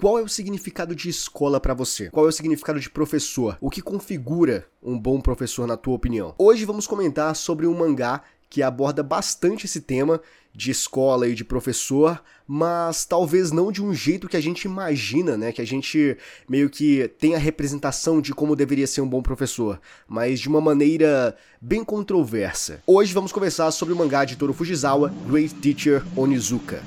Qual é o significado de escola para você? Qual é o significado de professor? O que configura um bom professor na tua opinião? Hoje vamos comentar sobre um mangá que aborda bastante esse tema de escola e de professor, mas talvez não de um jeito que a gente imagina, né? Que a gente meio que tem a representação de como deveria ser um bom professor, mas de uma maneira bem controversa. Hoje vamos conversar sobre o mangá de Toru Fujisawa, Great Teacher Onizuka.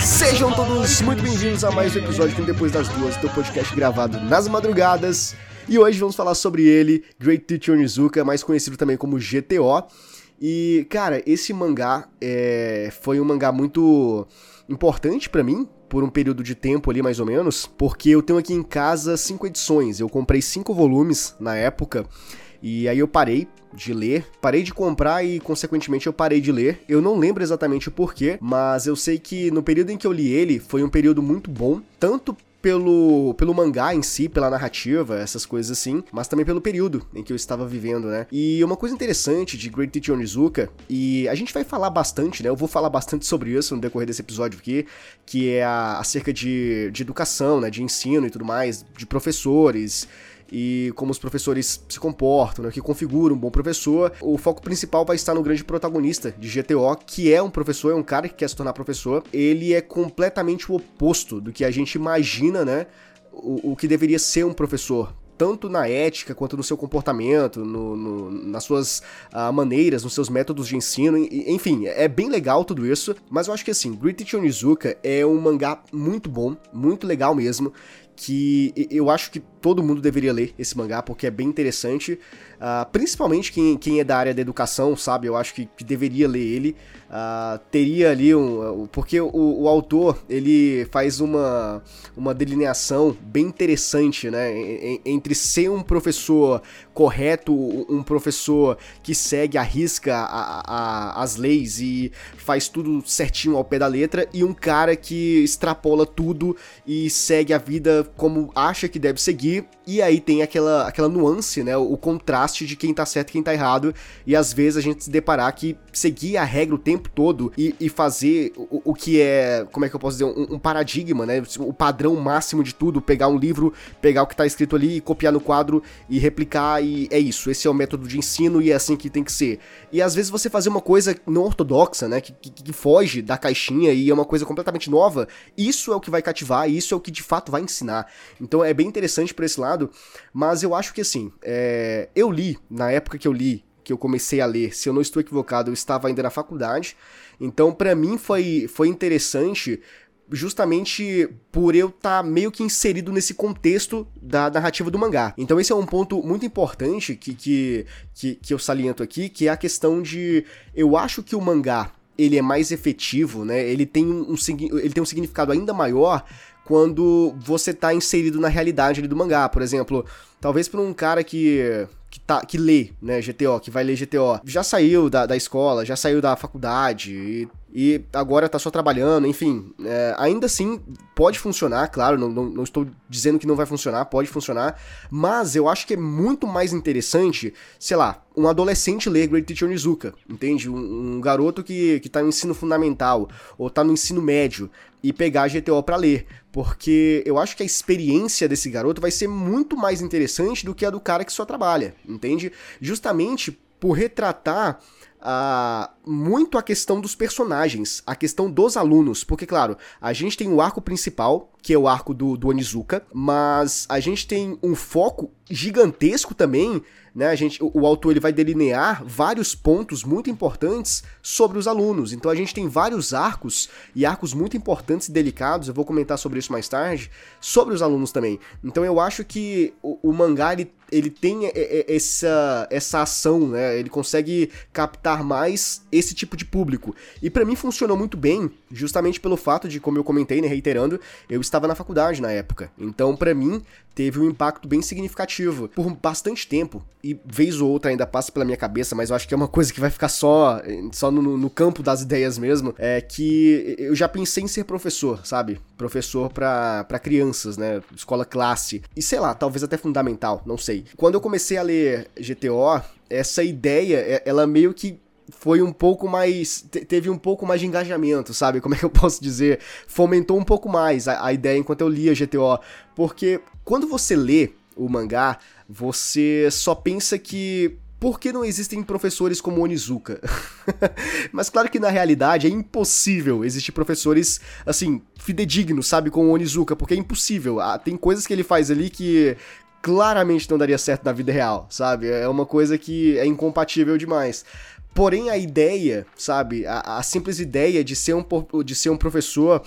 Sejam todos muito bem-vindos a mais um episódio do Depois das Duas, do podcast gravado nas madrugadas. E hoje vamos falar sobre ele, Great Teacher Onizuka, mais conhecido também como GTO. E, cara, esse mangá é, foi um mangá muito importante para mim, por um período de tempo ali mais ou menos, porque eu tenho aqui em casa cinco edições. Eu comprei cinco volumes na época. E aí eu parei de ler, parei de comprar e consequentemente eu parei de ler. Eu não lembro exatamente o porquê, mas eu sei que no período em que eu li ele foi um período muito bom, tanto pelo, pelo mangá em si, pela narrativa, essas coisas assim, mas também pelo período em que eu estava vivendo, né? E uma coisa interessante de Great Teacher Onizuka, e a gente vai falar bastante, né? Eu vou falar bastante sobre isso no decorrer desse episódio aqui, que é acerca de, de educação, né? De ensino e tudo mais, de professores, e como os professores se comportam, né, o que configura um bom professor. O foco principal vai estar no grande protagonista de GTO, que é um professor, é um cara que quer se tornar professor. Ele é completamente o oposto do que a gente imagina, né? O, o que deveria ser um professor tanto na ética quanto no seu comportamento, no, no, nas suas uh, maneiras, nos seus métodos de ensino, enfim, é bem legal tudo isso, mas eu acho que assim, Grit Onizuka é um mangá muito bom, muito legal mesmo, que eu acho que todo mundo deveria ler esse mangá, porque é bem interessante. Uh, principalmente quem, quem é da área da educação, sabe? Eu acho que, que deveria ler ele. Uh, teria ali um. Porque o, o, autor ele faz uma, uma delineação bem interessante, né? Entre ser um professor correto, um professor que segue a risca a, a, as leis e faz tudo certinho ao pé da letra, e um cara que extrapola tudo e segue a vida como acha que deve seguir e aí tem aquela, aquela nuance, né? O, o, contraste de quem tá certo e quem tá errado. E às vezes a gente se deparar que seguir a regra o tempo todo e, e fazer o, o, que é, como é que eu posso dizer, um, um, paradigma, né? O padrão máximo de tudo, pegar um livro, pegar o que tá escrito ali e copiar no quadro e replicar, e é isso. Esse é o método de ensino e é assim que tem que ser. E às vezes você fazer uma coisa não ortodoxa, né? Que, que, que foge da caixinha e é uma coisa completamente nova, isso é o que vai cativar, isso é o que de fato vai ensinar. Então é bem interessante por esse lado, mas eu acho que assim, é, eu li, na época que eu li, que eu comecei a ler, se eu não estou equivocado, eu estava ainda na faculdade, então para mim foi, foi interessante justamente por eu estar tá meio que inserido nesse contexto da narrativa do mangá. Então esse é um ponto muito importante que, que, que, que eu saliento aqui, que é a questão de... Eu acho que o mangá, ele é mais efetivo, né? Ele tem um, ele tem um significado ainda maior quando você tá inserido na realidade do mangá. Por exemplo, talvez para um cara que que, tá, que lê, né, GTO, que vai ler GTO, já saiu da, da escola, já saiu da faculdade e, e agora tá só trabalhando, enfim, é, ainda assim pode funcionar, claro, não, não, não, estou dizendo que não vai funcionar, pode funcionar, mas eu acho que é muito mais interessante, sei lá, um adolescente ler Great Teacher Onizuka, entende? Um, um garoto que, que tá no ensino fundamental ou tá no ensino médio e pegar GTO para ler, porque eu acho que a experiência desse garoto vai ser muito mais interessante do que a do cara que só trabalha, entende? Justamente por retratar uh, muito a questão dos personagens, a questão dos alunos, porque, claro, a gente tem o arco principal, que é o arco do, do Onizuka, mas a gente tem um foco gigantesco também, né? A gente, o, o, autor ele vai delinear vários pontos muito importantes sobre os alunos. Então a gente tem vários arcos e arcos muito importantes e delicados. Eu vou comentar sobre isso mais tarde, sobre os alunos também. Então eu acho que o, o mangá ele, ele tem essa essa ação, né? Ele consegue captar mais esse tipo de público. E para mim funcionou muito bem, justamente pelo fato de, como eu comentei, né, reiterando, eu estava na faculdade na época. Então, para mim, teve um impacto bem significativo por bastante tempo. E vez ou outra ainda passa pela minha cabeça, mas eu acho que é uma coisa que vai ficar só, só no, no campo das ideias mesmo. É que eu já pensei em ser professor, sabe? Professor para crianças, né? Escola classe. E sei lá, talvez até fundamental, não sei. Quando eu comecei a ler GTO, essa ideia, é, ela meio que foi um pouco mais. teve um pouco mais de engajamento, sabe? Como é que eu posso dizer? Fomentou um pouco mais a, a ideia enquanto eu lia GTO. Porque quando você lê o mangá, você só pensa que. Por que não existem professores como Onizuka? Mas claro que na realidade é impossível existir professores, assim, fidedignos, sabe, com o Onizuka, porque é impossível. Ah, tem coisas que ele faz ali que claramente não daria certo na vida real, sabe? É uma coisa que é incompatível demais. Porém, a ideia, sabe, a, a, simples ideia de ser, um, de ser um professor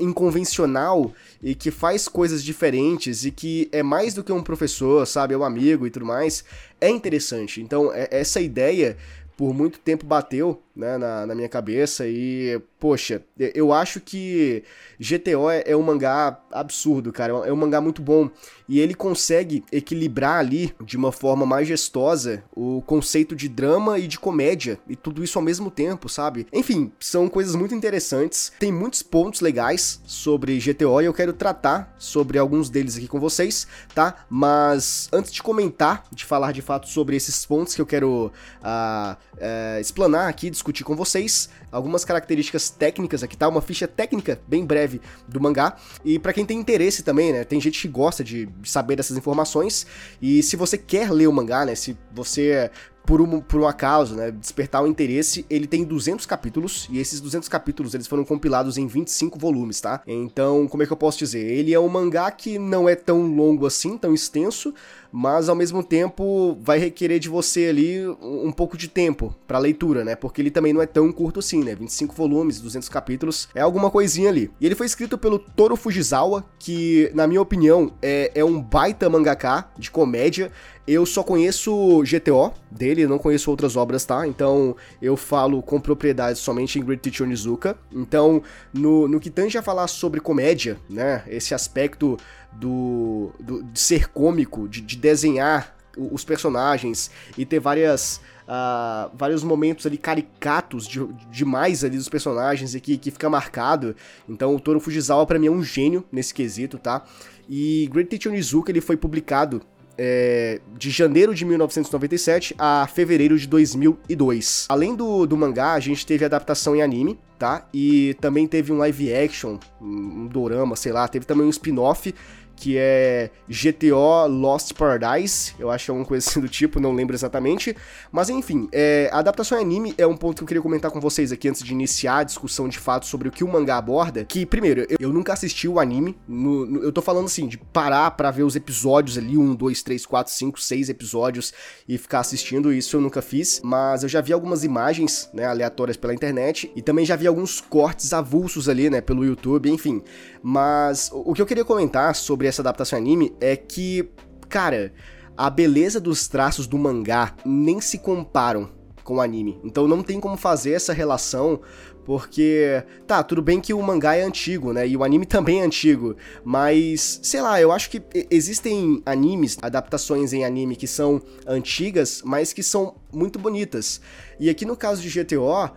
inconvencional e que faz coisas diferentes e que é mais do que um professor, sabe, é um amigo e tudo mais, é interessante. Então, é, essa ideia por muito tempo bateu né, na, na, minha cabeça e, poxa, eu acho que GTO é, é, um mangá absurdo, cara, é um mangá muito bom e ele consegue equilibrar ali de uma forma majestosa o conceito de drama e de comédia e tudo isso ao mesmo tempo, sabe? Enfim, são coisas muito interessantes, tem muitos pontos legais sobre GTO e eu quero tratar sobre alguns deles aqui com vocês, tá? Mas antes de comentar, de falar de fato sobre esses pontos que eu quero uh, uh, explanar aqui, discutir com vocês algumas características técnicas aqui, tá? Uma ficha técnica bem breve do mangá. E para quem tem interesse também, né? Tem gente que gosta de saber dessas informações. E se você quer ler o mangá, né? Se você por um, por um acaso, né, despertar o interesse, ele tem 200 capítulos, e esses 200 capítulos, eles foram compilados em 25 volumes, tá? Então, como é que eu posso dizer? Ele é um mangá que não é tão longo assim, tão extenso, mas ao mesmo tempo vai requerer de você ali um pouco de tempo para leitura, né? Porque ele também não é tão curto assim, né? 25 volumes, 200 capítulos, é alguma coisinha ali. E ele foi escrito pelo Toro Fujisawa, que na minha opinião é, é um baita mangaka de comédia. Eu só conheço GTO dele, não conheço outras obras, tá? Então eu falo com propriedade somente em Great Teacher Onizuka. Então, no, no que tange a falar sobre comédia, né? Esse aspecto do, do de ser cômico, de, de desenhar os personagens e ter várias. Uh, vários momentos ali caricatos de, demais ali dos personagens e que, que fica marcado. Então o Toro Fujisawa para mim é um gênio nesse quesito, tá? E Great Teacher Onizuka ele foi publicado é, de janeiro de 1997 a fevereiro de 2002. Além do, do mangá, a gente teve adaptação em anime, tá? E também teve um live action, um dorama, sei lá, teve também um spin-off que é GTO Lost Paradise, eu acho que é alguma coisa assim do tipo, não lembro exatamente. Mas enfim, é, a adaptação em anime é um ponto que eu queria comentar com vocês aqui antes de iniciar a discussão de fato sobre o que o mangá aborda. Que, primeiro, eu, eu nunca assisti o anime, no, no, eu tô falando assim, de parar para ver os episódios ali, um, dois, três, quatro, cinco, seis episódios e ficar assistindo, isso eu nunca fiz. Mas eu já vi algumas imagens, né, aleatórias pela internet e também já vi alguns cortes avulsos ali, né, pelo YouTube, enfim. Mas o, o que eu queria comentar sobre sobre essa adaptação anime é que, cara, a beleza dos traços do mangá nem se comparam com o anime. Então não tem como fazer essa relação, porque, tá, tudo bem que o mangá é antigo, né? E o anime também é antigo, mas sei lá, eu acho que existem animes, adaptações em anime que são antigas, mas que são muito bonitas. E aqui no caso de GTO,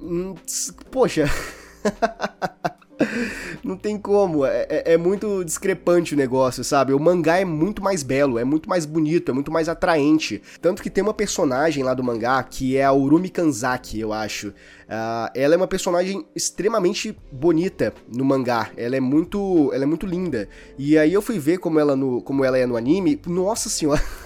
hum, poxa. Não tem como, é, é, é, muito discrepante o negócio, sabe? O mangá é muito mais belo, é muito mais bonito, é muito mais atraente. Tanto que tem uma personagem lá do mangá que é a Urumi Kanzaki, eu acho. Uh, ela é uma personagem extremamente bonita no mangá. Ela é muito, ela é muito linda. E aí eu fui ver como ela, no, como ela é no anime. Nossa senhora.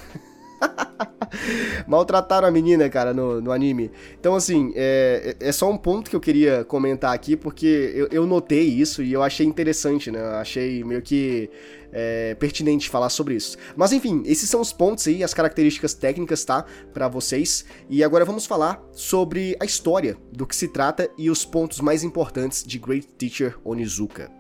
Maltrataram a menina, cara, no, no anime. Então, assim, é, é só um ponto que eu queria comentar aqui, porque eu, eu notei isso e eu achei interessante, né? Eu achei meio que é, pertinente falar sobre isso. Mas enfim, esses são os pontos aí, as características técnicas, tá? Para vocês. E agora vamos falar sobre a história, do que se trata e os pontos mais importantes de Great Teacher Onizuka.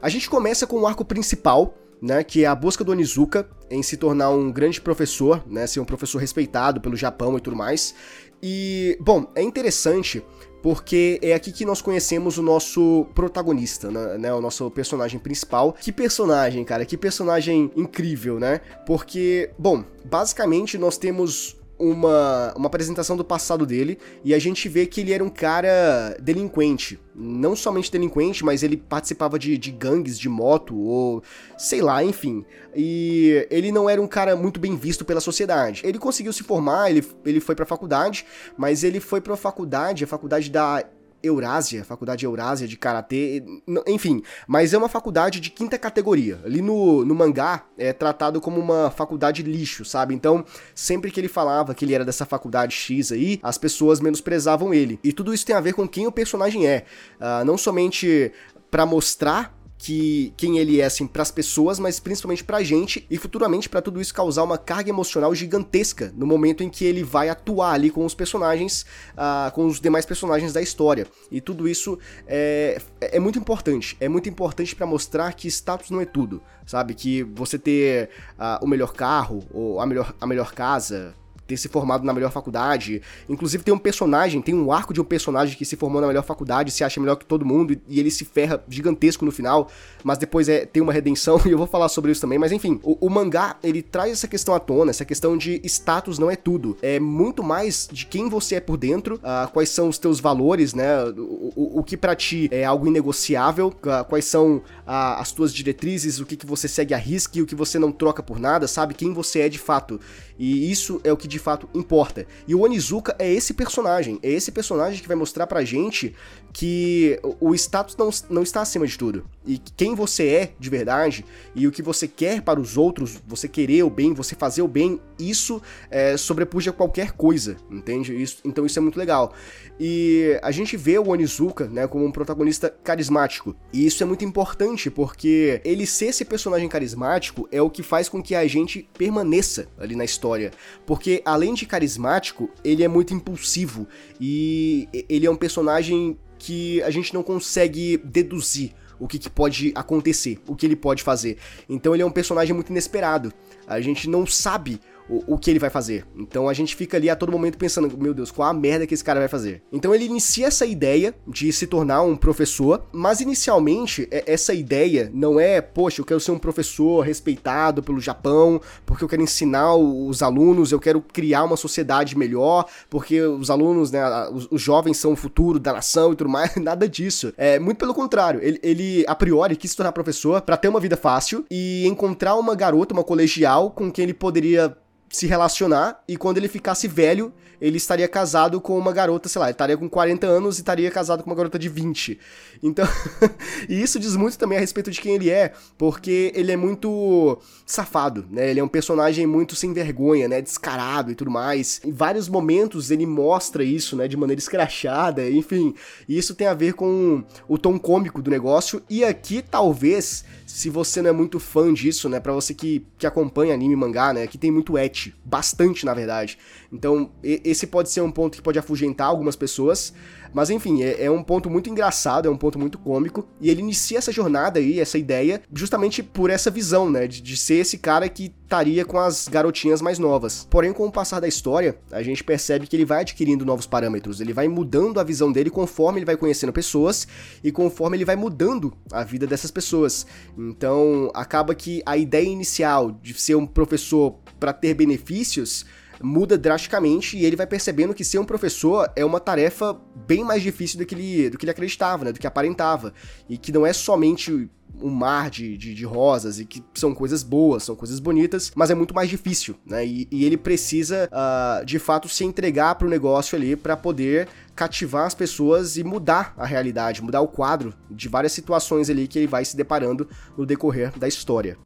A gente começa com o arco principal, né, que é a busca do Onizuka em se tornar um grande professor, né, ser um professor respeitado pelo Japão e tudo mais. E, bom, é interessante porque é aqui que nós conhecemos o nosso protagonista, né, né? O nosso personagem principal. Que personagem, cara, que personagem incrível, né? Porque, bom, basicamente nós temos uma, uma apresentação do passado dele e a gente vê que ele era um cara delinquente. Não somente delinquente, mas ele participava de, de gangues de moto ou sei lá, enfim. E ele não era um cara muito bem visto pela sociedade. Ele conseguiu se formar, ele, ele foi pra faculdade, mas ele foi pra faculdade, a faculdade da Eurásia, Faculdade Eurásia de Karatê, enfim, mas é uma faculdade de quinta categoria. Ali no, no mangá é tratado como uma faculdade lixo, sabe? Então, sempre que ele falava que ele era dessa faculdade X aí, as pessoas menosprezavam ele. E tudo isso tem a ver com quem o personagem é. Uh, não somente para mostrar que quem ele é assim para as pessoas, mas principalmente pra gente e futuramente para tudo isso causar uma carga emocional gigantesca no momento em que ele vai atuar ali com os personagens, uh, com os demais personagens da história. E tudo isso é, é muito importante. É muito importante para mostrar que status não é tudo, sabe? Que você ter uh, o melhor carro ou a melhor, a melhor casa, ter se formado na melhor faculdade. Inclusive tem um personagem, tem um arco de um personagem que se formou na melhor faculdade, se acha melhor que todo mundo e ele se ferra gigantesco no final, mas depois é, tem uma redenção e eu vou falar sobre isso também. Mas enfim, o, o mangá ele traz essa questão à tona, essa questão de status não é tudo. É muito mais de quem você é por dentro, uh, quais são os teus valores, né? O, o, o que para ti é algo inegociável, uh, quais são uh, as tuas diretrizes, o que, que você segue a risca e o que você não troca por nada, sabe? Quem você é de fato. E isso é o que de fato importa. E o Onizuka é esse personagem, é esse personagem que vai mostrar pra gente que o status não, não está acima de tudo. E quem você é de verdade e o que você quer para os outros, você querer o bem, você fazer o bem, isso é, sobrepuja qualquer coisa, entende? Isso, então isso é muito legal. E a gente vê o Onizuka, né, como um protagonista carismático. E isso é muito importante porque ele ser esse personagem carismático é o que faz com que a gente permaneça ali na história. Porque além de carismático, ele é muito impulsivo e ele é um personagem que a gente não consegue deduzir o que, que, pode acontecer, o que ele pode fazer. Então ele é um personagem muito inesperado. A gente não sabe o, o que ele vai fazer. Então a gente fica ali a todo momento pensando, meu Deus, qual a merda que esse cara vai fazer? Então ele inicia essa ideia de se tornar um professor, mas inicialmente é, essa ideia não é, poxa, eu quero ser um professor respeitado pelo Japão, porque eu quero ensinar os alunos, eu quero criar uma sociedade melhor, porque os alunos, né, os, os jovens são o futuro da nação e tudo mais, nada disso. É muito pelo contrário, ele, ele a priori quis se tornar professor para ter uma vida fácil e encontrar uma garota, uma colegial com quem ele poderia se relacionar e quando ele ficasse velho, ele estaria casado com uma garota, sei lá, ele estaria com 40 anos e estaria casado com uma garota de 20. Então, e isso diz muito também a respeito de quem ele é, porque ele é muito safado, né? Ele é um personagem muito sem vergonha, né? Descarado e tudo mais. Em vários momentos ele mostra isso, né? De maneira escrachada, enfim. E isso tem a ver com o tom cômico do negócio. E aqui, talvez, se você não é muito fã disso, né? Para você que, que acompanha anime e mangá, né? Que tem muito et, bastante na verdade. Então, esse pode ser um ponto que pode afugentar algumas pessoas. Mas enfim, é, é, um ponto muito engraçado, é um ponto muito cômico. E ele inicia essa jornada aí, essa ideia, justamente por essa visão, né? De, de ser esse cara que estaria com as garotinhas mais novas. Porém, com o passar da história, a gente percebe que ele vai adquirindo novos parâmetros, ele vai mudando a visão dele conforme ele vai conhecendo pessoas e conforme ele vai mudando a vida dessas pessoas. Então, acaba que a ideia inicial de ser um professor para ter benefícios muda drasticamente e ele vai percebendo que ser um professor é uma tarefa bem mais difícil do que ele, do que ele acreditava, né? Do que aparentava. E que não é somente um mar de, de, de, rosas e que são coisas boas, são coisas bonitas, mas é muito mais difícil, né? E, e ele precisa, uh, de fato, se entregar para o negócio ali para poder cativar as pessoas e mudar a realidade, mudar o quadro de várias situações ali que ele vai se deparando no decorrer da história.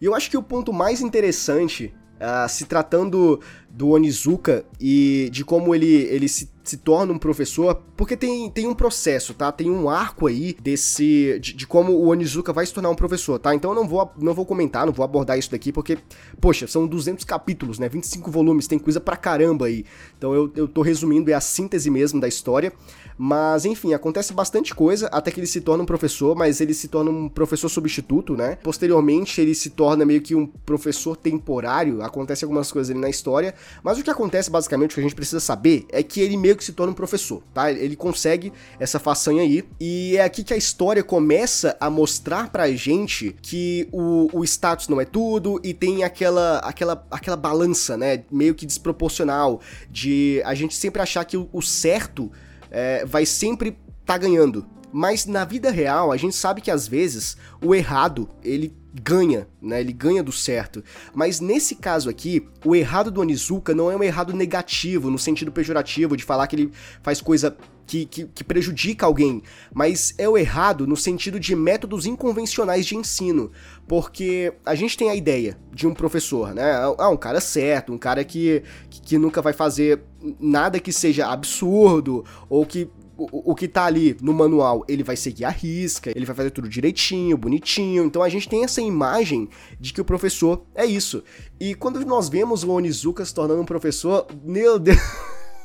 E eu acho que o ponto mais interessante, uh, se tratando do Onizuka e de como ele, ele se, se torna um professor, porque tem, tem um processo, tá? Tem um arco aí desse de, de, como o Onizuka vai se tornar um professor, tá? Então eu não vou, não vou comentar, não vou abordar isso daqui, porque, poxa, são 200 capítulos, né? 25 volumes, tem coisa pra caramba aí. Então eu, eu tô resumindo, é a síntese mesmo da história. Mas, enfim, acontece bastante coisa até que ele se torna um professor, mas ele se torna um professor substituto, né? Posteriormente, ele se torna meio que um professor temporário, acontece algumas coisas ali na história, mas o que acontece basicamente, o que a gente precisa saber, é que ele meio que se torna um professor, tá? Ele consegue essa façanha aí, e é aqui que a história começa a mostrar pra gente que o, o status não é tudo, e tem aquela, aquela, aquela balança, né? Meio que desproporcional, de a gente sempre achar que o, certo é, vai sempre tá ganhando. Mas na vida real, a gente sabe que às vezes o errado, ele ganha, né? Ele ganha do certo. Mas nesse caso aqui, o errado do Onizuka não é um errado negativo, no sentido pejorativo, de falar que ele faz coisa que, que, que, prejudica alguém, mas é o errado no sentido de métodos inconvencionais de ensino, porque a gente tem a ideia de um professor, né? Ah, um cara certo, um cara que, que, que nunca vai fazer nada que seja absurdo ou que o, o que tá ali no manual, ele vai seguir a risca, ele vai fazer tudo direitinho, bonitinho. Então a gente tem essa imagem de que o professor é isso. E quando nós vemos o Onizuka se tornando um professor, meu Deus.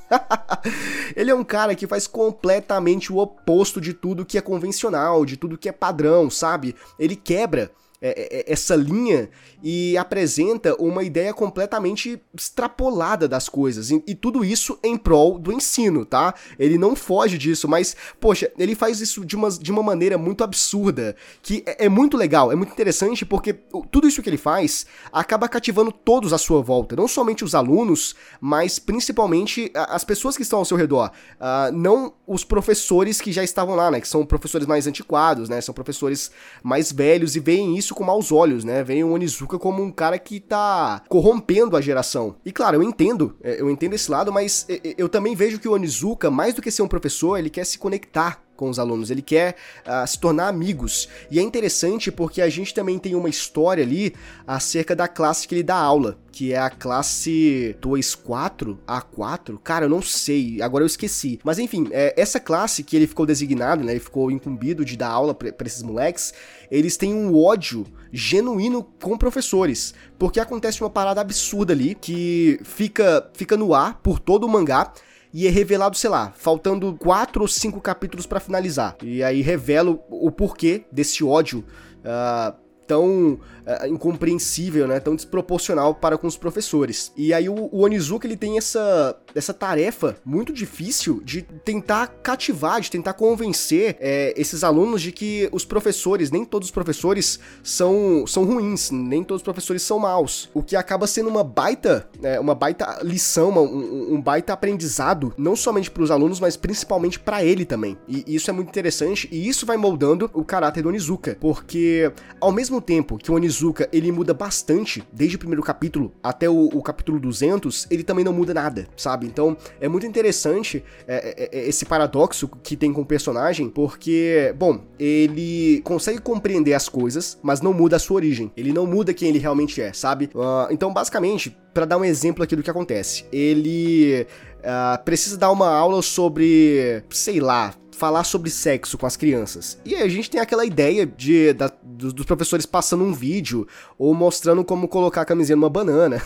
ele é um cara que faz completamente o oposto de tudo que é convencional, de tudo que é padrão, sabe? Ele quebra essa linha e apresenta uma ideia completamente extrapolada das coisas. E, tudo isso em prol do ensino, tá? Ele não foge disso, mas, poxa, ele faz isso de uma, de uma maneira muito absurda, que é, é muito legal, é muito interessante, porque tudo isso que ele faz acaba cativando todos à sua volta. Não somente os alunos, mas principalmente as pessoas que estão ao seu redor. Uh, não os professores que já estavam lá, né? Que são professores mais antiquados, né? São professores mais velhos e veem isso com maus olhos, né? Vem o Onizuka como um cara que tá corrompendo a geração. E claro, eu entendo, é, eu entendo esse lado, mas eu também vejo que o Onizuka, mais do que ser um professor, ele quer se conectar com os alunos, ele quer uh, se tornar amigos. E é interessante porque a gente também tem uma história ali acerca da classe que ele dá aula, que é a classe 2-4, A4, cara, eu não sei, agora eu esqueci. Mas enfim, é, essa classe que ele ficou designado, né, ele ficou incumbido de dar aula pra esses moleques, eles têm um ódio genuíno com professores, porque acontece uma parada absurda ali que fica, fica no ar por todo o mangá e é revelado, sei lá, faltando quatro ou cinco capítulos para finalizar. E aí revela o porquê desse ódio uh, tão uh, incompreensível, né, tão desproporcional para com os professores. E aí o, o, Onizuka ele tem essa, essa tarefa muito difícil de tentar cativar, de tentar convencer é, esses alunos de que os professores, nem todos os professores são, são ruins, nem todos os professores são maus. O que acaba sendo uma baita, né, uma baita lição, um, um baita aprendizado, não somente para os alunos, mas principalmente para ele também. E isso é muito interessante e isso vai moldando o caráter do Onizuka, porque ao mesmo mesmo tempo que o Onizuka ele muda bastante, desde o primeiro capítulo até o, o capítulo 200, ele também não muda nada, sabe? Então é muito interessante é, é, é, esse paradoxo que tem com o personagem, porque, bom, ele consegue compreender as coisas, mas não muda a sua origem. Ele não muda quem ele realmente é, sabe? Uh, então, basicamente, para dar um exemplo aqui do que acontece, ele uh, precisa dar uma aula sobre, sei lá, falar sobre sexo com as crianças. E aí a gente tem aquela ideia de da, dos, dos, professores passando um vídeo ou mostrando como colocar a camisinha numa banana.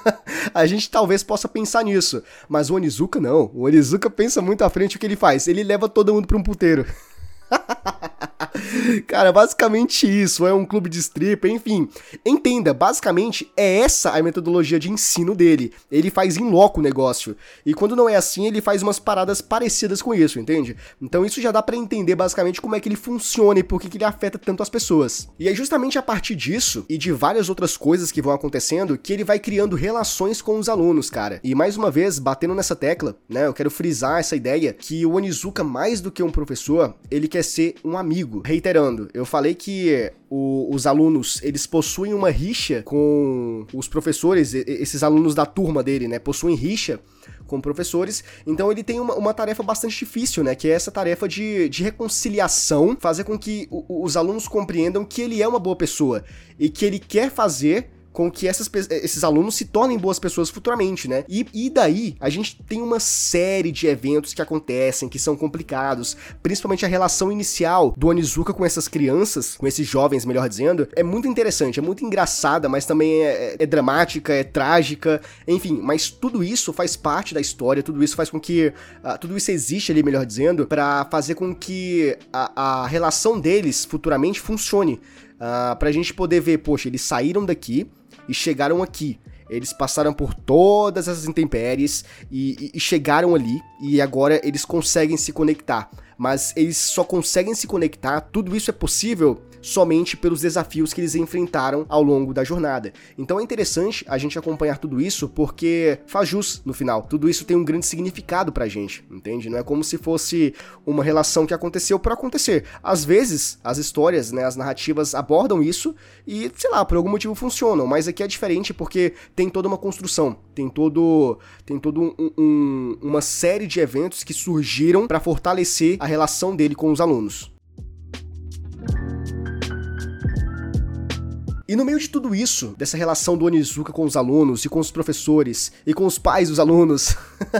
a gente talvez possa pensar nisso, mas o Onizuka não. O Onizuka pensa muito à frente o que ele faz. Ele leva todo mundo para um puteiro. Cara, basicamente isso, é um clube de strip, enfim. Entenda, basicamente é essa a metodologia de ensino dele. Ele faz em loco o negócio. E quando não é assim, ele faz umas paradas parecidas com isso, entende? Então isso já dá para entender basicamente como é que ele funciona e por que, que ele afeta tanto as pessoas. E é justamente a partir disso e de várias outras coisas que vão acontecendo que ele vai criando relações com os alunos, cara. E mais uma vez, batendo nessa tecla, né, eu quero frisar essa ideia que o Onizuka, mais do que um professor, ele quer ser um amigo. Reiterando, eu falei que o, os alunos, eles possuem uma rixa com os professores, esses alunos da turma dele, né, possuem rixa com professores, então ele tem uma, uma, tarefa bastante difícil, né? Que é essa tarefa de, de reconciliação, fazer com que o, os alunos compreendam que ele é uma boa pessoa e que ele quer fazer com que essas, esses alunos se tornem boas pessoas futuramente, né? E, e daí a gente tem uma série de eventos que acontecem, que são complicados, principalmente a relação inicial do Onizuka com essas crianças, com esses jovens, melhor dizendo, é muito interessante, é muito engraçada, mas também é, é, é dramática, é trágica, enfim, mas tudo isso faz parte da história, tudo isso faz com que. Uh, tudo isso existe ali, melhor dizendo, para fazer com que a, a relação deles futuramente funcione. Uh, pra gente poder ver, poxa, eles saíram daqui, e chegaram aqui. Eles passaram por todas essas intempéries e, e, e chegaram ali e agora eles conseguem se conectar. Mas eles só conseguem se conectar, tudo isso é possível somente pelos desafios que eles enfrentaram ao longo da jornada. Então é interessante a gente acompanhar tudo isso porque faz jus no final. Tudo isso tem um grande significado pra gente, entende? Não é como se fosse uma relação que aconteceu por acontecer. Às vezes, as histórias, né, as narrativas abordam isso e, sei lá, por algum motivo funcionam, mas aqui é diferente porque tem toda uma construção, tem todo tem todo um, um, uma série de eventos que surgiram para fortalecer a relação dele com os alunos. E no meio de tudo isso, dessa relação do Onizuka com os alunos e com os professores e com os pais dos alunos,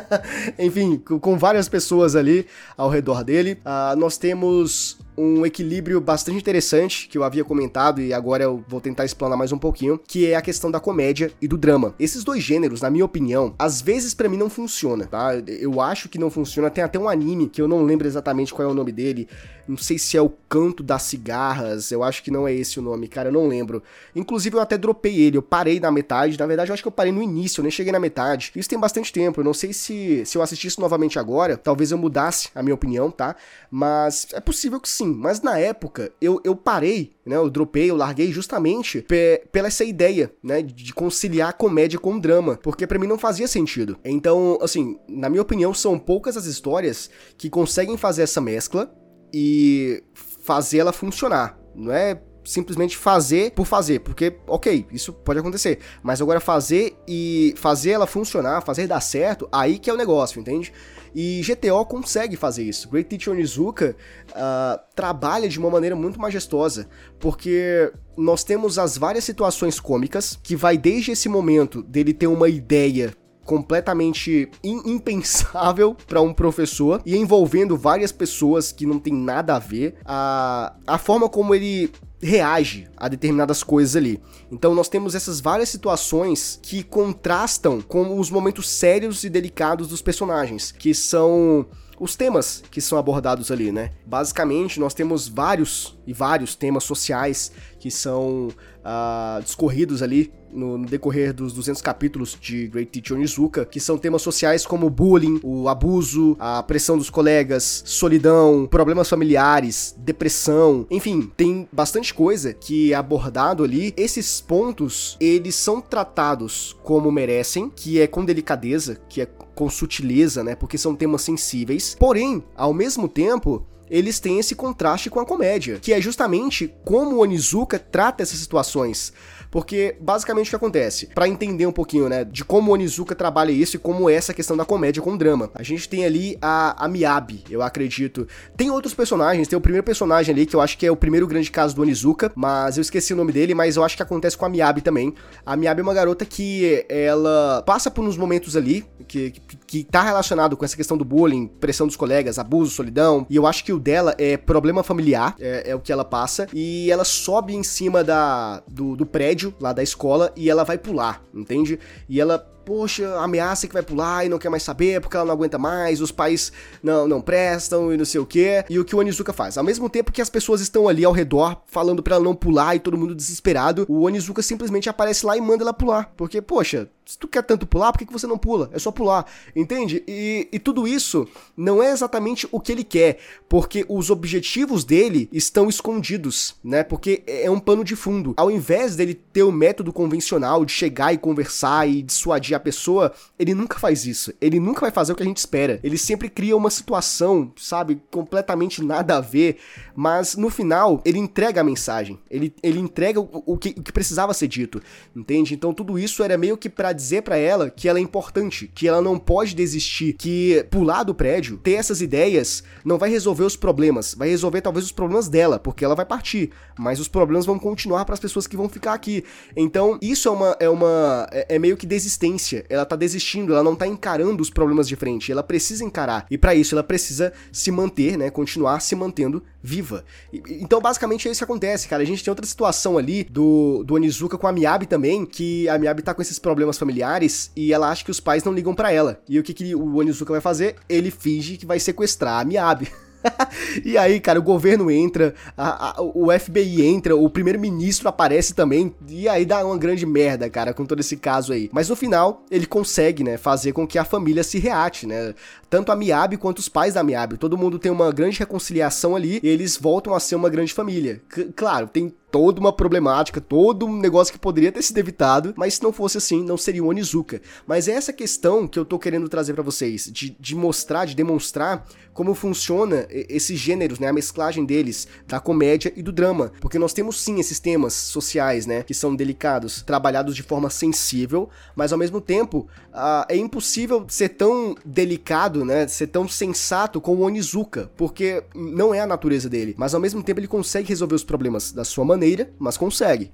enfim, com várias pessoas ali ao redor dele, uh, nós temos um equilíbrio bastante interessante que eu havia comentado e agora eu vou tentar explanar mais um pouquinho, que é a questão da comédia e do drama. Esses dois gêneros, na minha opinião, às vezes para mim não funciona, tá? Eu acho que não funciona. Tem até um anime que eu não lembro exatamente qual é o nome dele. Não sei se é o Canto das Cigarras, eu acho que não é esse o nome, cara, eu não lembro. Inclusive eu até dropei ele, eu parei na metade, na verdade eu acho que eu parei no início, eu nem cheguei na metade. Isso tem bastante tempo, eu não sei se se eu assistisse novamente agora, talvez eu mudasse a minha opinião, tá? Mas é possível que sim sim, mas na época eu, eu parei, né? Eu dropei, eu larguei justamente pe pela essa ideia, né? De conciliar comédia com drama, porque para mim não fazia sentido. Então, assim, na minha opinião, são poucas as histórias que conseguem fazer essa mescla e fazer ela funcionar. Não é simplesmente fazer por fazer, porque, ok, isso pode acontecer, mas agora fazer e fazer ela funcionar, fazer dar certo, aí que é o negócio, entende? E GTO consegue fazer isso. Great Teacher Onizuka uh, trabalha de uma maneira muito majestosa, porque nós temos as várias situações cômicas, que vai desde esse momento dele ter uma ideia completamente impensável para um professor e envolvendo várias pessoas que não tem nada a ver, a, a forma como ele reage a determinadas coisas ali. Então nós temos essas várias situações que contrastam com os momentos sérios e delicados dos personagens, que são os temas que são abordados ali, né? Basicamente, nós temos vários e vários temas sociais que são uh, discorridos ali no, decorrer dos 200 capítulos de Great Teacher Onizuka, que são temas sociais como bullying, o abuso, a pressão dos colegas, solidão, problemas familiares, depressão, enfim, tem bastante coisa que é abordado ali. Esses pontos, eles são tratados como merecem, que é com delicadeza, que é com sutileza, né? Porque são temas sensíveis. Porém, ao mesmo tempo, eles têm esse contraste com a comédia, que é justamente como o Onizuka trata essas situações. Porque basicamente o que acontece, para entender um pouquinho, né, de como o Onizuka trabalha isso e como é essa questão da comédia com drama. A gente tem ali a, a Miyabi, eu acredito. Tem outros personagens, tem o primeiro personagem ali que eu acho que é o primeiro grande caso do Onizuka, mas eu esqueci o nome dele, mas eu acho que acontece com a Miyabi também. A Miyabi é uma garota que ela passa por uns momentos ali que, que, que tá relacionado com essa questão do bullying, pressão dos colegas, abuso, solidão, e eu acho que o dela é problema familiar, é, é o que ela passa, e ela sobe em cima da, do, do prédio lá da escola e ela vai pular, entende? E ela poxa, ameaça que vai pular e não quer mais saber porque ela não aguenta mais, os pais não, não prestam e não sei o que. E o que o Onizuka faz? Ao mesmo tempo que as pessoas estão ali ao redor falando para ela não pular e todo mundo desesperado, o Onizuka simplesmente aparece lá e manda ela pular. Porque, poxa, se tu quer tanto pular, por que, que você não pula? É só pular, entende? E, e tudo isso não é exatamente o que ele quer, porque os objetivos dele estão escondidos, né? Porque é um pano de fundo. Ao invés dele ter o método convencional de chegar e conversar e dissuadir a pessoa, ele nunca faz isso. Ele nunca vai fazer o que a gente espera. Ele sempre cria uma situação, sabe, completamente nada a ver, mas no final ele entrega a mensagem. Ele, ele entrega o, o, que, o que precisava ser dito, entende? Então tudo isso era meio que para dizer para ela que ela é importante, que ela não pode desistir, que pular do prédio, ter essas ideias, não vai resolver os problemas, vai resolver talvez os problemas dela, porque ela vai partir, mas os problemas vão continuar para as pessoas que vão ficar aqui. Então, isso é uma é uma é, é meio que desistência. Ela tá desistindo, ela não tá encarando os problemas de frente, ela precisa encarar. E para isso ela precisa se manter, né, continuar se mantendo viva. E, então, basicamente é isso que acontece, cara. A gente tem outra situação ali do do Onizuka com a Miyabi também, que a Miyabi tá com esses problemas familiares e ela acha que os pais não ligam para ela. E o que, que o Onizuka vai fazer? Ele finge que vai sequestrar a Miyabi. e aí, cara, o governo entra, a, a, o FBI entra, o primeiro-ministro aparece também, e aí dá uma grande merda, cara, com todo esse caso aí. Mas no final, ele consegue, né, fazer com que a família se reate, né? Tanto a Miyabi quanto os pais da Miyabi. Todo mundo tem uma grande reconciliação ali eles voltam a ser uma grande família. C claro, tem toda uma problemática, todo um negócio que poderia ter sido evitado, mas se não fosse assim, não seria o Onizuka. Mas é essa questão que eu tô querendo trazer para vocês, de, de mostrar, de demonstrar como funciona esses gêneros, né, a mesclagem deles, da comédia e do drama, porque nós temos sim esses temas sociais, né, que são delicados, trabalhados de forma sensível, mas ao mesmo tempo uh, é impossível ser tão delicado, né, ser tão sensato como o Onizuka, porque não é a natureza dele, mas ao mesmo tempo ele consegue resolver os problemas da sua maneira maneira, mas consegue.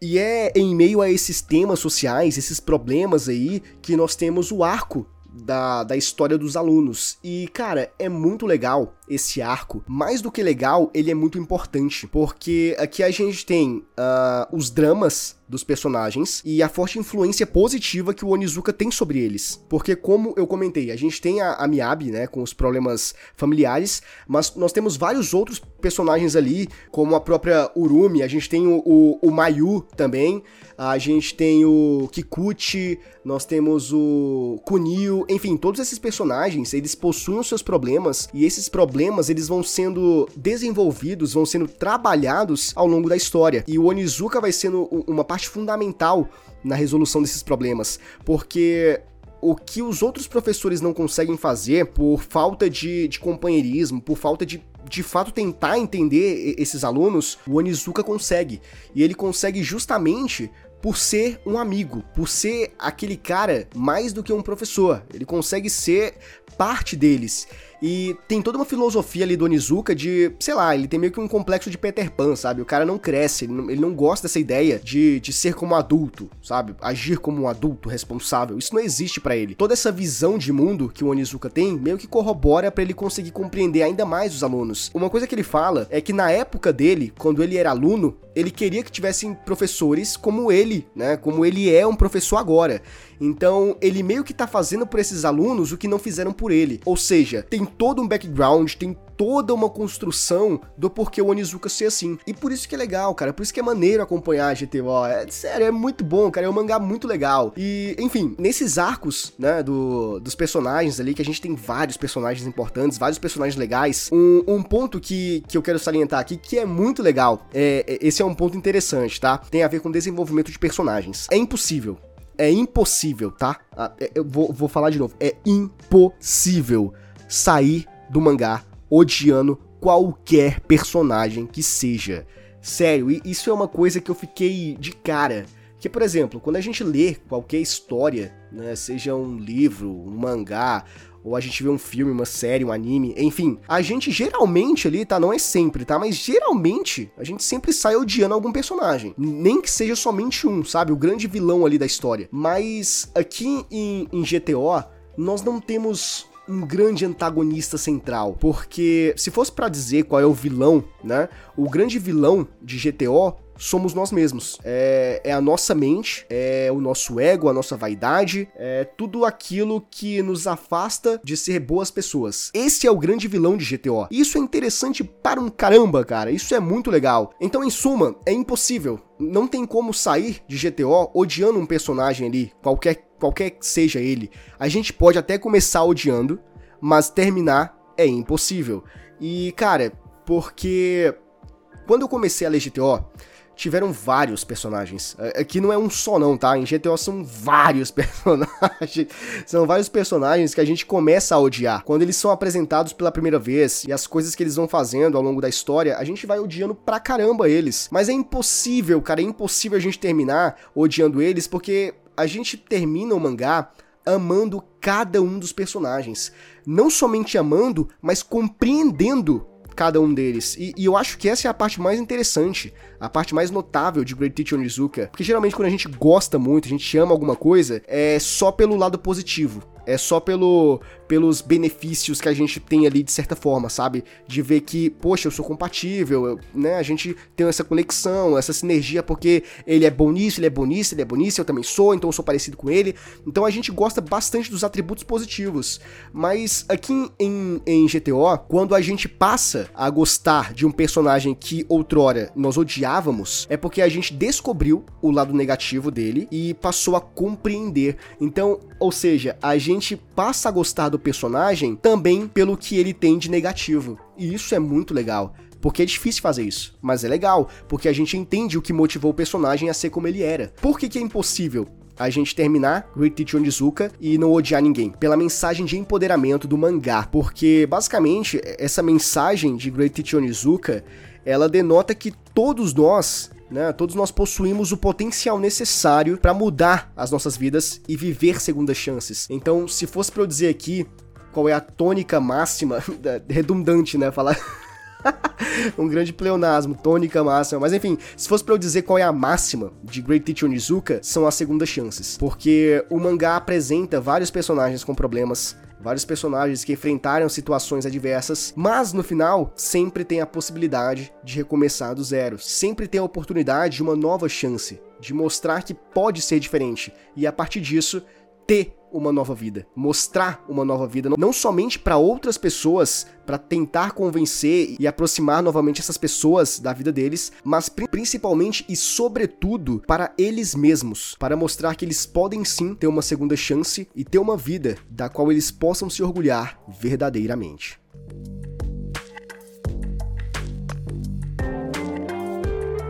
E é em meio a esses temas sociais, esses problemas aí, que nós temos o arco da, da história dos alunos. E, cara, é muito legal esse arco. Mais do que legal, ele é muito importante. Porque aqui a gente tem uh, os dramas dos personagens e a forte influência positiva que o Onizuka tem sobre eles. Porque, como eu comentei, a gente tem a, a Miyabi, né, com os problemas familiares, mas nós temos vários outros personagens ali, como a própria Urumi, a gente tem o, o, o Mayu também, a gente tem o Kikuchi, nós temos o Kunio, enfim, todos esses personagens, eles possuem os seus problemas e esses problemas eles vão sendo desenvolvidos, vão sendo trabalhados ao longo da história. E o Onizuka vai sendo uma parte fundamental na resolução desses problemas, porque o que os outros professores não conseguem fazer por falta de, de companheirismo, por falta de de fato tentar entender esses alunos, o Onizuka consegue. E ele consegue justamente por ser um amigo, por ser aquele cara mais do que um professor. Ele consegue ser parte deles. E tem toda uma filosofia ali do Onizuka de, sei lá, ele tem meio que um complexo de Peter Pan, sabe? O cara não cresce, ele não, ele não gosta dessa ideia de, de ser como adulto, sabe? Agir como um adulto responsável. Isso não existe para ele. Toda essa visão de mundo que o Onizuka tem meio que corrobora para ele conseguir compreender ainda mais os alunos. Uma coisa que ele fala é que na época dele, quando ele era aluno, ele queria que tivessem professores como ele, né? Como ele é um professor agora. Então, ele meio que tá fazendo por esses alunos o que não fizeram por ele. Ou seja, tem todo um background, tem toda uma construção do porquê o Onizuka ser assim. E por isso que é legal, cara. Por isso que é maneiro acompanhar a GTO. É sério, é muito bom, cara. É um mangá muito legal. E, enfim, nesses arcos, né, do, dos personagens ali, que a gente tem vários personagens importantes, vários personagens legais. Um, um ponto que, que eu quero salientar aqui, que é muito legal. É, é esse é um ponto interessante, tá? Tem a ver com desenvolvimento de personagens. É impossível é impossível, tá? Ah, é, eu vou, vou falar de novo. É impossível sair do mangá odiando qualquer personagem que seja. Sério, isso é uma coisa que eu fiquei de cara. Que, por exemplo, quando a gente lê qualquer história, né, seja um livro, um mangá, ou a gente vê um filme, uma série, um anime, enfim, a gente geralmente ali, tá? Não é sempre, tá? Mas geralmente a gente sempre sai odiando algum personagem. Nem que seja somente um, sabe? O grande vilão ali da história. Mas aqui em, em GTO, nós não temos um grande antagonista central, porque se fosse para dizer qual é o vilão, né? O grande vilão de GTO somos nós mesmos. É, é, a nossa mente, é o nosso ego, a nossa vaidade, é tudo aquilo que nos afasta de ser boas pessoas. Esse é o grande vilão de GTO. Isso é interessante para um caramba, cara. Isso é muito legal. Então, em suma, é impossível. Não tem como sair de GTO odiando um personagem ali, qualquer, qualquer que seja ele. A gente pode até começar odiando, mas terminar é impossível. E, cara, porque quando eu comecei a ler GTO, tiveram vários personagens. Aqui não é um só não, tá? Em GTO são vários personagens. São vários personagens que a gente começa a odiar. Quando eles são apresentados pela primeira vez e as coisas que eles vão fazendo ao longo da história, a gente vai odiando pra caramba eles. Mas é impossível, cara, é impossível a gente terminar odiando eles porque a gente termina o mangá amando cada um dos personagens. Não somente amando, mas compreendendo cada um deles. E, e, eu acho que essa é a parte mais interessante, a parte mais notável de Great Teacher Onizuka. Porque geralmente quando a gente gosta muito, a gente ama alguma coisa, é só pelo lado positivo. É só pelo, pelos benefícios que a gente tem ali de certa forma, sabe? De ver que, poxa, eu sou compatível, eu, né? A gente tem essa conexão, essa sinergia, porque ele é bom nisso, ele é bom nisso, ele é bom nisso, eu também sou, então eu sou parecido com ele. Então a gente gosta bastante dos atributos positivos. Mas aqui em, em GTO, quando a gente passa a gostar de um personagem que outrora nós odiávamos, é porque a gente descobriu o lado negativo dele e passou a compreender. Então, ou seja, a gente passa a gostar do personagem também pelo que ele tem de negativo. E isso é muito legal. Porque é difícil fazer isso, mas é legal, porque a gente entende o que motivou o personagem a ser como ele era. Por que, que é impossível? a gente terminar Great Teacher Onizuka e não odiar ninguém. Pela mensagem de empoderamento do mangá. Porque, basicamente, essa mensagem de Great Teacher Onizuka, ela denota que todos nós né? Todos nós possuímos o potencial necessário para mudar as nossas vidas e viver segundas chances. Então, se fosse para eu dizer aqui qual é a tônica máxima, redundante, né, falar um grande pleonasmo, tônica máxima. Mas enfim, se fosse para eu dizer qual é a máxima de Great Teacher Onizuka, são as segundas chances. Porque o mangá apresenta vários personagens com problemas, vários personagens que enfrentaram situações adversas, mas no final sempre tem a possibilidade de recomeçar do zero, sempre tem a oportunidade de uma nova chance, de mostrar que pode ser diferente e a partir disso ter uma nova vida, mostrar uma nova vida, não somente para outras pessoas, para tentar convencer e aproximar novamente essas pessoas da vida deles, mas principalmente e sobretudo para eles mesmos, para mostrar que eles podem sim ter uma segunda chance e ter uma vida da qual eles possam se orgulhar verdadeiramente.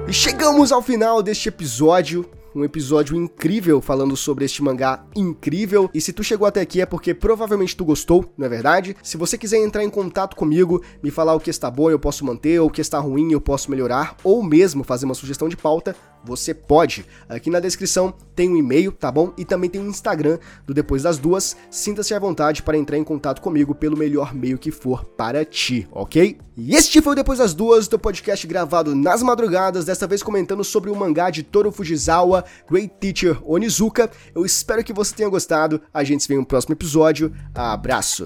E chegamos ao final deste episódio um episódio incrível falando sobre este mangá incrível. E se tu chegou até aqui é porque provavelmente tu gostou, não é verdade? Se você quiser entrar em contato comigo, me falar o que está bom eu posso manter, ou o que está ruim eu posso melhorar, ou mesmo fazer uma sugestão de pauta, você pode. Aqui na descrição tem um e-mail, tá bom? E também tem um Instagram do Depois das Duas. Sinta-se à vontade para entrar em contato comigo pelo melhor meio que for para ti, ok? E este foi o Depois das Duas, do podcast gravado nas madrugadas, desta vez comentando sobre o mangá de Toru Fujisawa, Great Teacher Onizuka. Eu espero que você tenha gostado. A gente se vê no próximo episódio. Abraço!